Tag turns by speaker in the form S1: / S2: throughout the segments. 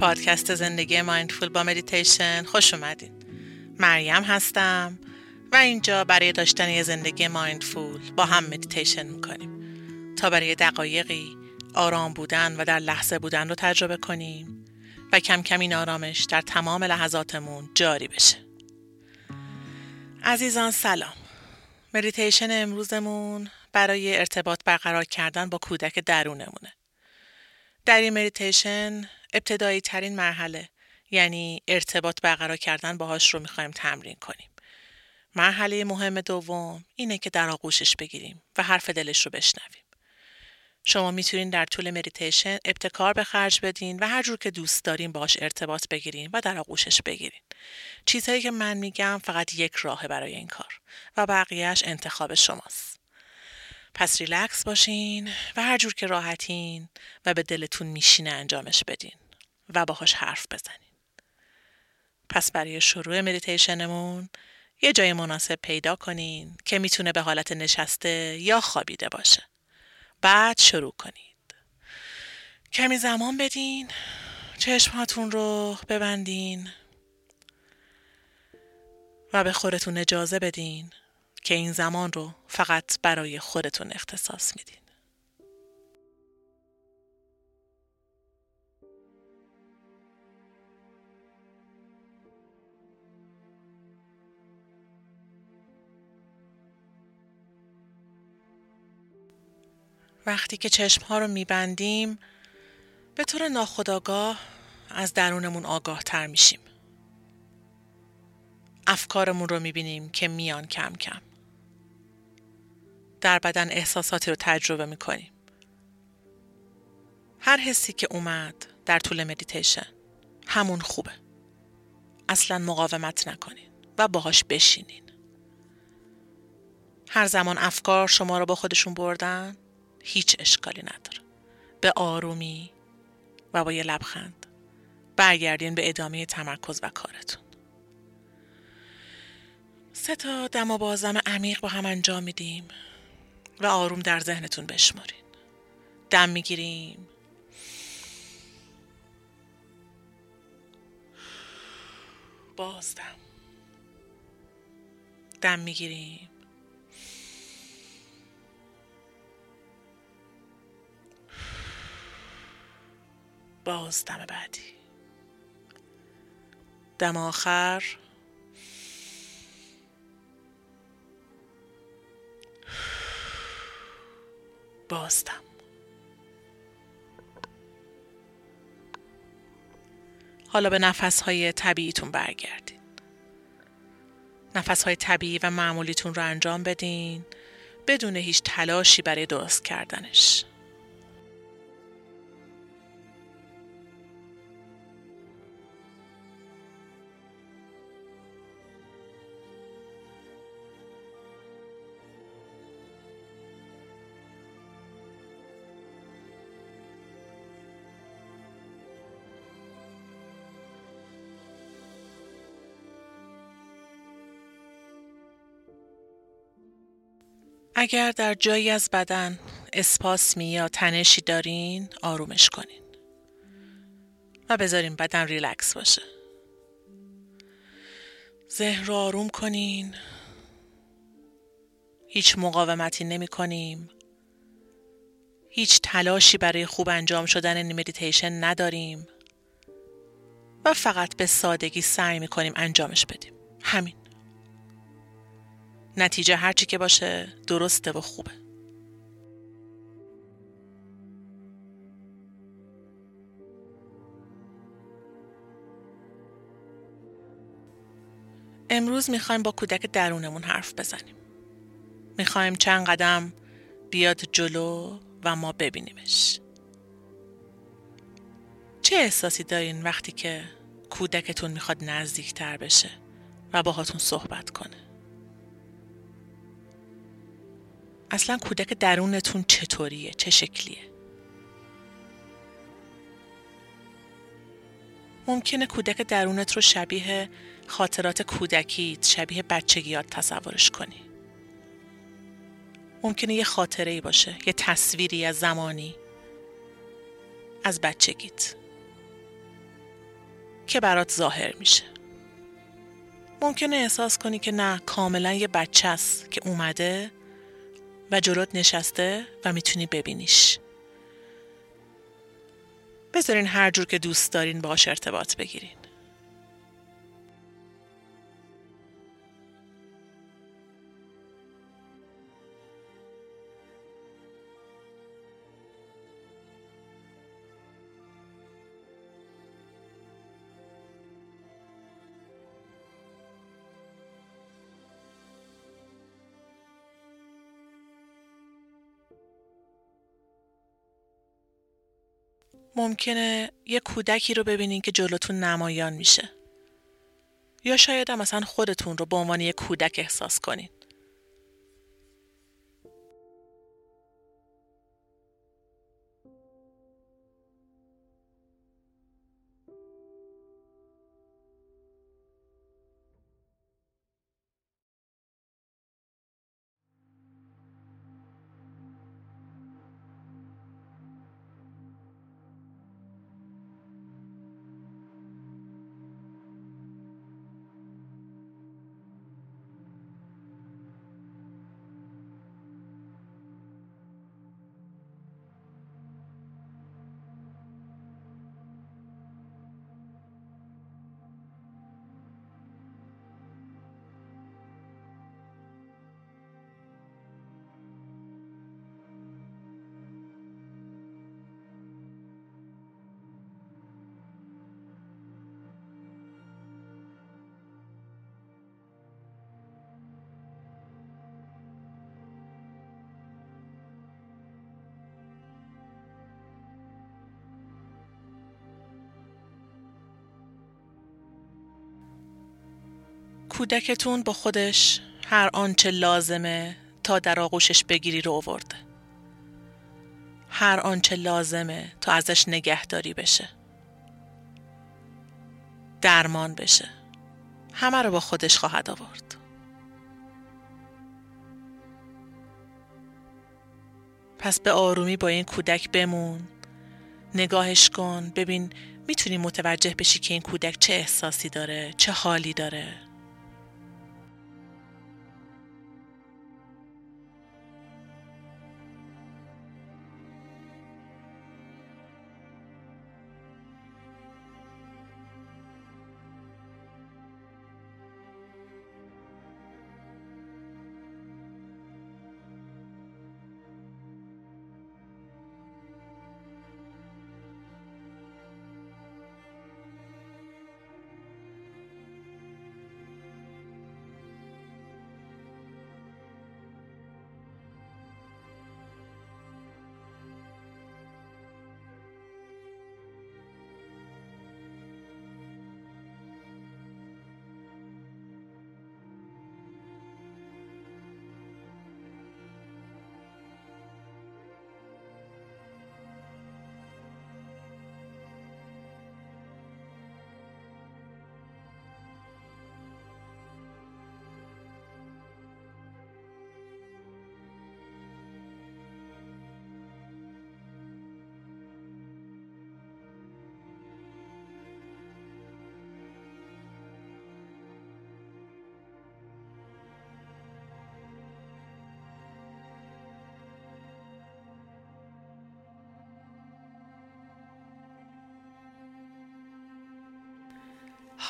S1: پادکست زندگی mindful با مدیتیشن. خوش اومدین. مریم هستم و اینجا برای داشتن یه زندگی mindful با هم مدیتیشن می‌کنیم. تا برای دقایقی آرام بودن و در لحظه بودن رو تجربه کنیم و کم کم این آرامش در تمام لحظاتمون جاری بشه. عزیزان سلام. مدیتیشن امروزمون برای ارتباط برقرار کردن با کودک درونمونه. در این مدیتیشن ابتدایی ترین مرحله یعنی ارتباط برقرار کردن باهاش رو می‌خوایم تمرین کنیم. مرحله مهم دوم اینه که در آغوشش بگیریم و حرف دلش رو بشنویم. شما می‌تونین در طول مدیتیشن ابتکار به خرج بدین و هر جور که دوست دارین باش ارتباط بگیرین و در آغوشش بگیرین. چیزهایی که من میگم فقط یک راهه برای این کار و بقیهش انتخاب شماست. پس ریلکس باشین و هر جور که راحتین و به دلتون میشینه انجامش بدین و باهاش حرف بزنین. پس برای شروع مدیتیشنمون یه جای مناسب پیدا کنین که می‌تونه به حالت نشسته یا خوابیده باشه. بعد شروع کنید. کمی زمان بدین چشمهاتون رو ببندین و به خورتون اجازه بدین که این زمان رو فقط برای خودتون اختصاص میدین. وقتی که چشم ها رو میبندیم به طور ناخداگاه از درونمون آگاه تر میشیم. افکارمون رو می‌بینیم که میان کم کم. در بدن احساساتی رو تجربه می‌کنیم. هر حسی که اومد در طول مدیتیشن همون خوبه. اصلا مقاومت نکنین و باهاش بشینین. هر زمان افکار شما رو با خودشون بردن هیچ اشکالی نداره. به آرومی و با یه لبخند برگردین به ادامه تمرکز و کارتون. سه تا دم و بازدم عمیق با هم انجام میدیم و آروم در ذهنتون بشمارین. دم می‌گیریم. بازدم دم می‌گیریم. باز دم بعدی. دم آخر. بازدم. حالا به نفس های طبیعیتون برگردین. نفس های طبیعی و معمولیتون رو انجام بدین بدون هیچ تلاشی برای درست کردنش. اگر در جایی از بدن اسپاسمی یا تنشی دارین آرومش کنین. و بذارین بدن ریلکس باشه. ذهن رو آروم کنین. هیچ مقاومتی نمی کنیم. هیچ تلاشی برای خوب انجام شدن این مدیتیشن نداریم. و فقط به سادگی سعی می کنیم انجامش بدیم. همین. نتیجه هرچی که باشه درسته و خوبه. امروز می‌خوایم با کودک درونمون حرف بزنیم. می‌خوایم چند قدم بیاد جلو و ما ببینیمش. چه احساسی دارین وقتی که کودکتون می‌خواد نزدیکتر بشه و باهاتون صحبت کنه؟ اصلا کودک درونتون چطوریه؟ چه شکلیه؟ ممکنه کودک درونت رو شبیه خاطرات کودکیت شبیه بچگیات تصورش کنی. ممکنه یه خاطره ای باشه یه تصویری از زمانی از بچگیت که برات ظاهر میشه. ممکنه احساس کنی که نه کاملا یه بچه است که اومده و جلوت نشسته و می‌تونی ببینیش. بذارین هر جور که دوست دارین باش ارتباط بگیرین. ممکنه یه کودکی رو ببینین که جلوتون نمایان میشه. یا شاید هم مثلا خودتون رو به عنوان یه کودک احساس کنین. کودکتون با خودش هر آنچه لازمه تا در آغوشش بگیری رو آورده. هر آنچه لازمه تا ازش نگهداری بشه. درمان بشه. همه رو با خودش خواهد آورد. پس به آرومی با این کودک بمون. نگاهش کن ببین می‌تونی متوجه بشی که این کودک چه احساسی داره چه حالی داره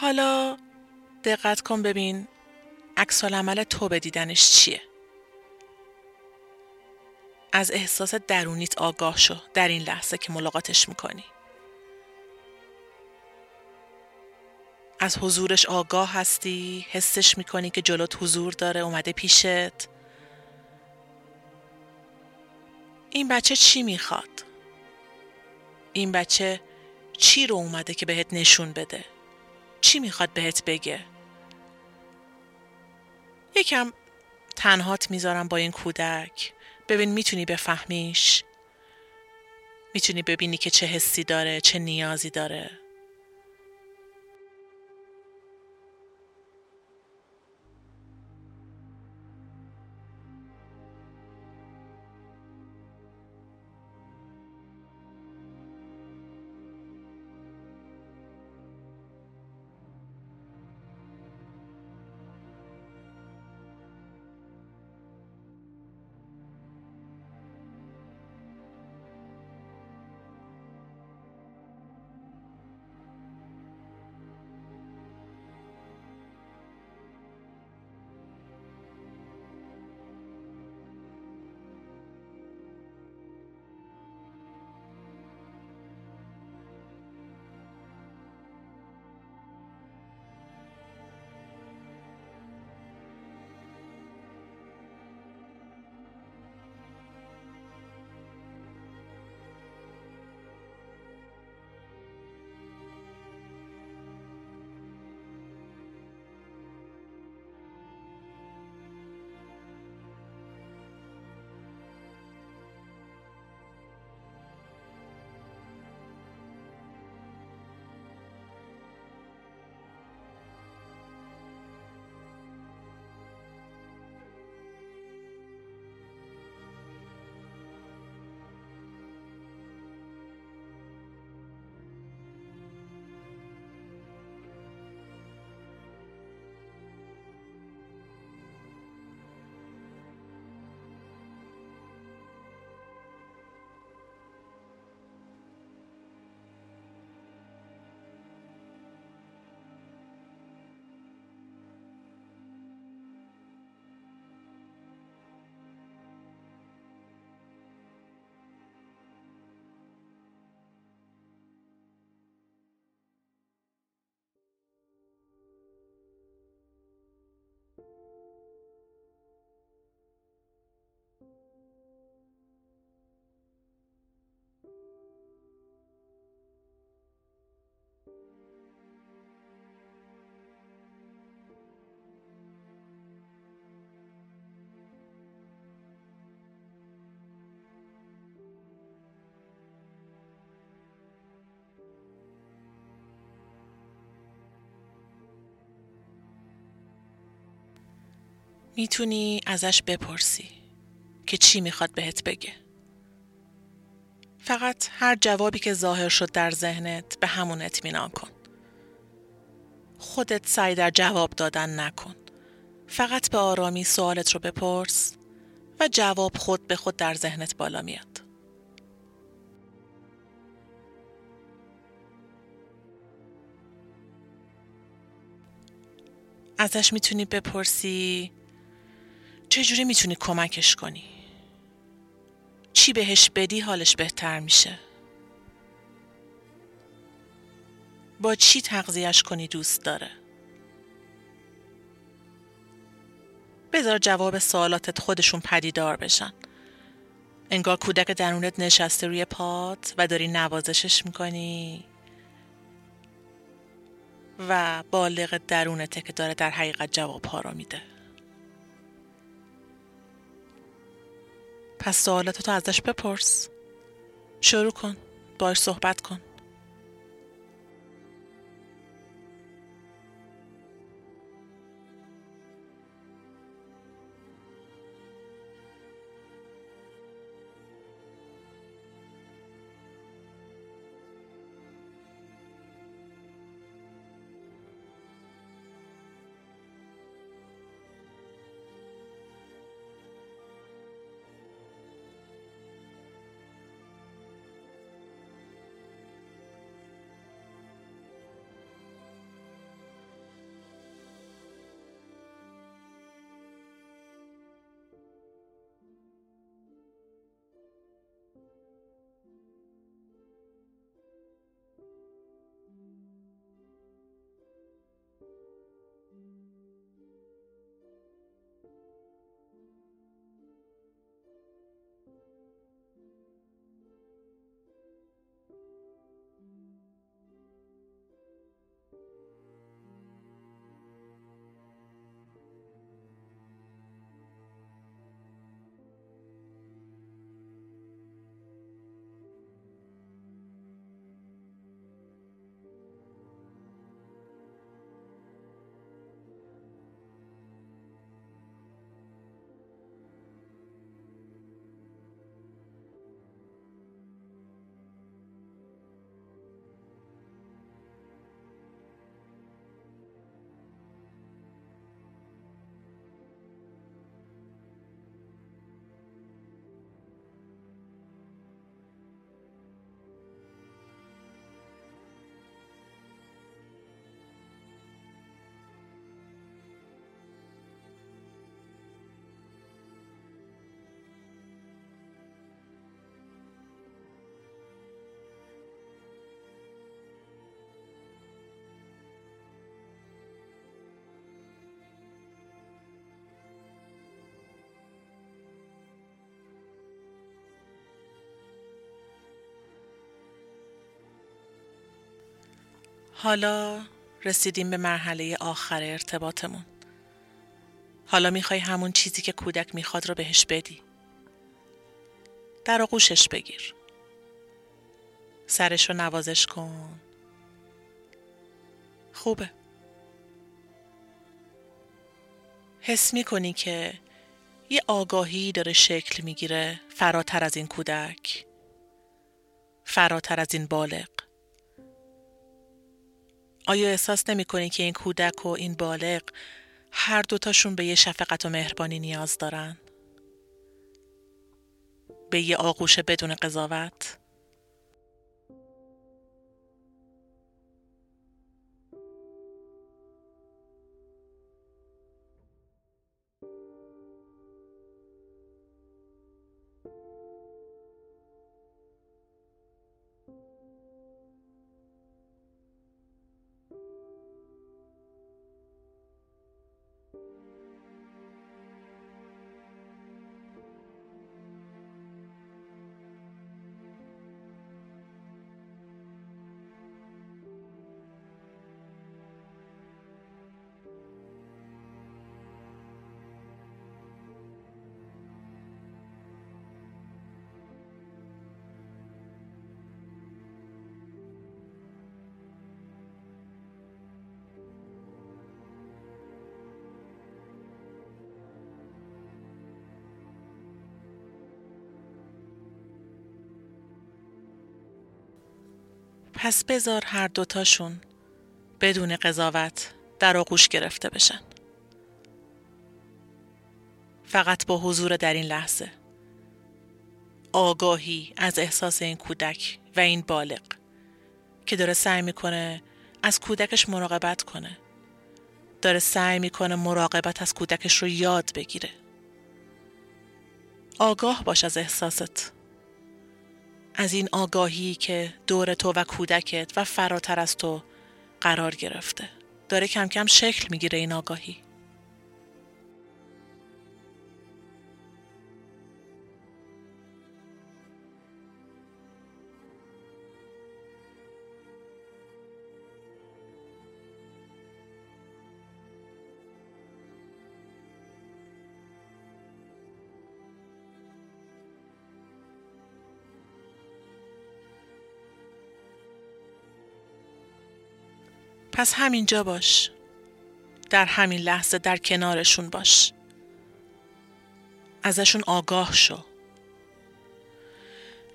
S1: حالا دقت کن ببین عکس عمل تو به دیدنش چیه. از احساس درونیت آگاه شو در این لحظه که ملاقاتش می‌کنی. از حضورش آگاه هستی؟ حسش می‌کنی که جلوت حضور داره اومده پیشت؟ این بچه چی می‌خواد؟ این بچه چی رو اومده که بهت نشون بده؟ چی می‌خواد بهت بگه؟ یکم تنهات می‌ذارم با این کودک. ببین می‌تونی بفهمیش. می‌تونی ببینی که چه حسی داره چه نیازی داره. می‌تونی ازش بپرسی که چی می‌خواد بهت بگه. فقط هر جوابی که ظاهر شد در ذهنت به همون اطمینان کن. خودت سعی در جواب دادن نکن. فقط به آرامی سوالت رو بپرس و جواب خود به خود در ذهنت بالا میاد. ازش می‌تونی بپرسی چجوری می‌تونی کمکش کنی؟ چی بهش بدی حالش بهتر میشه؟ با چی تغذیهش کنی دوست داره؟ بذار جواب سوالاتت خودشون پدیدار بشن. انگار کودک درونت نشسته روی پات و داری نوازشش می‌کنی و بالغ درونته که داره در حقیقت جواب ها رو میده. پس سوالاتتو ازش بپرس. شروع کن. باش صحبت کن. حالا رسیدیم به مرحله آخر ارتباطمون. حالا می‌خوای همون چیزی که کودک می‌خواد رو بهش بدی. در آغوشش بگیر. سرش رو نوازش کن. خوبه. حس می‌کنی که یه آگاهی داره شکل می‌گیره فراتر از این کودک. فراتر از این بالغ. آیا احساس نمی کنی که این کودک و این بالغ هر دوتاشون به یه شفقت و مهربانی نیاز دارن؟ به یه آغوش بدون قضاوت؟ پس بذار هر دوتاشون بدون قضاوت در آغوش گرفته بشن. فقط با حضور در این لحظه. آگاهی از احساس این کودک و این بالغ که داره سعی می‌کنه از کودکش مراقبت کنه. داره سعی می‌کنه مراقبت از کودکش رو یاد بگیره. آگاه باش از احساست. از این آگاهی که دور تو و کودکت و فراتر از تو قرار گرفته. داره کم کم شکل می‌گیره این آگاهی. پس همینجا باش. در همین لحظه در کنارشون باش. ازشون آگاه شو.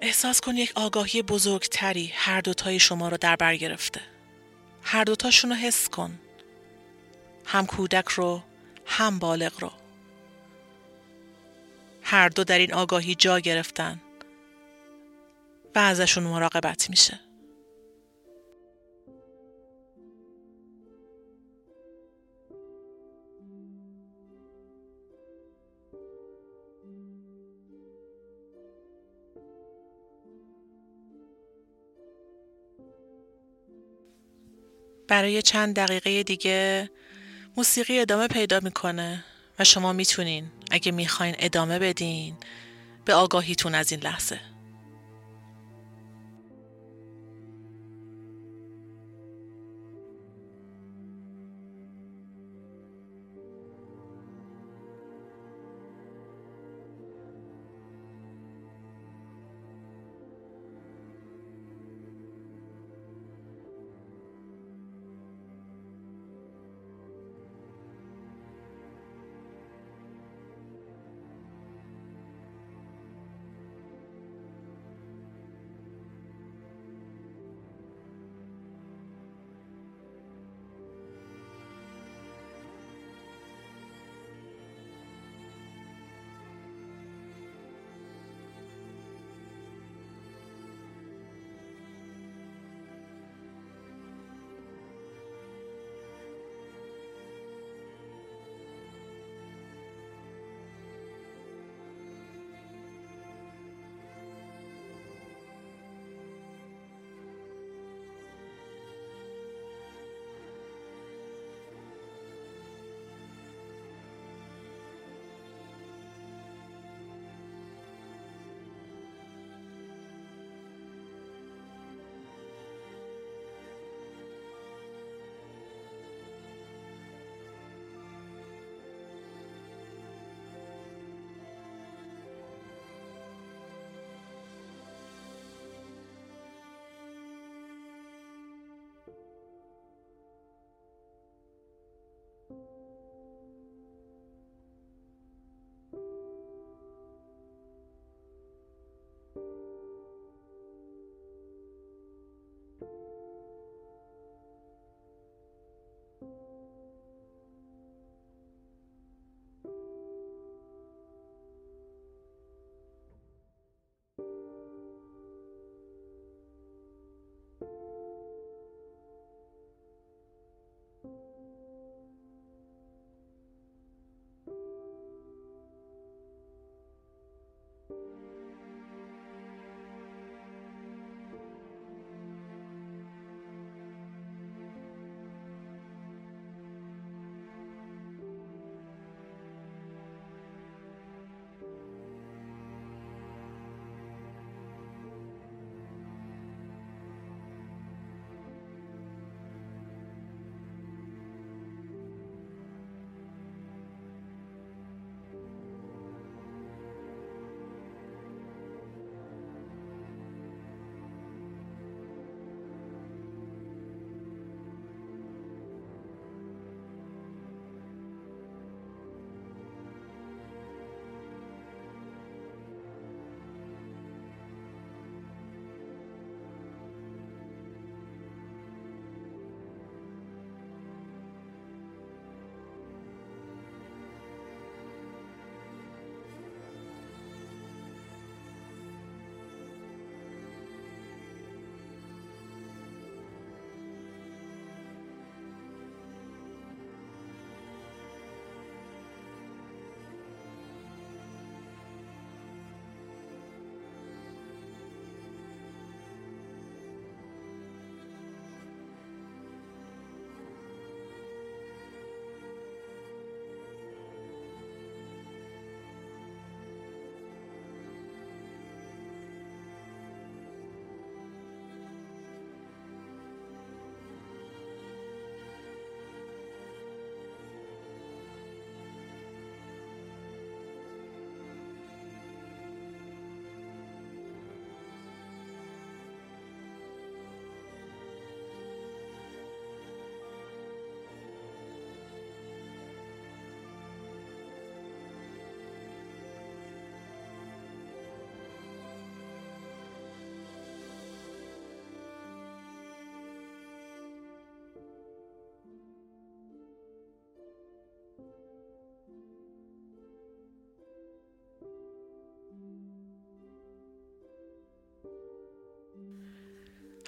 S1: احساس کن یک آگاهی بزرگتری هر دوتای شما رو در بر گرفته. هر دوتاشون رو حس کن. هم کودک رو هم بالغ رو. هر دو در این آگاهی جا گرفتن و ازشون مراقبت میشه. برای چند دقیقه دیگه موسیقی ادامه پیدا می‌کنه و شما می‌تونین اگه می‌خواین ادامه بدین به آگاهیتون از این لحظه.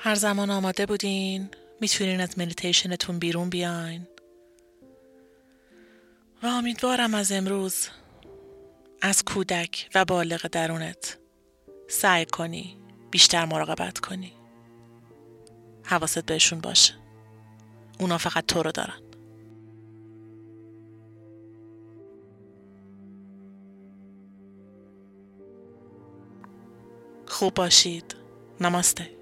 S1: هر زمان آماده بودین می‌تونین از مدیتیشنتون بیرون بیاین. و امیدوارم از امروز از کودک و بالغ درونت سعی کنی بیشتر مراقبت کنی. حواست بهشون باشه. اونا فقط تو رو دارن. خوب باشید. نماسته.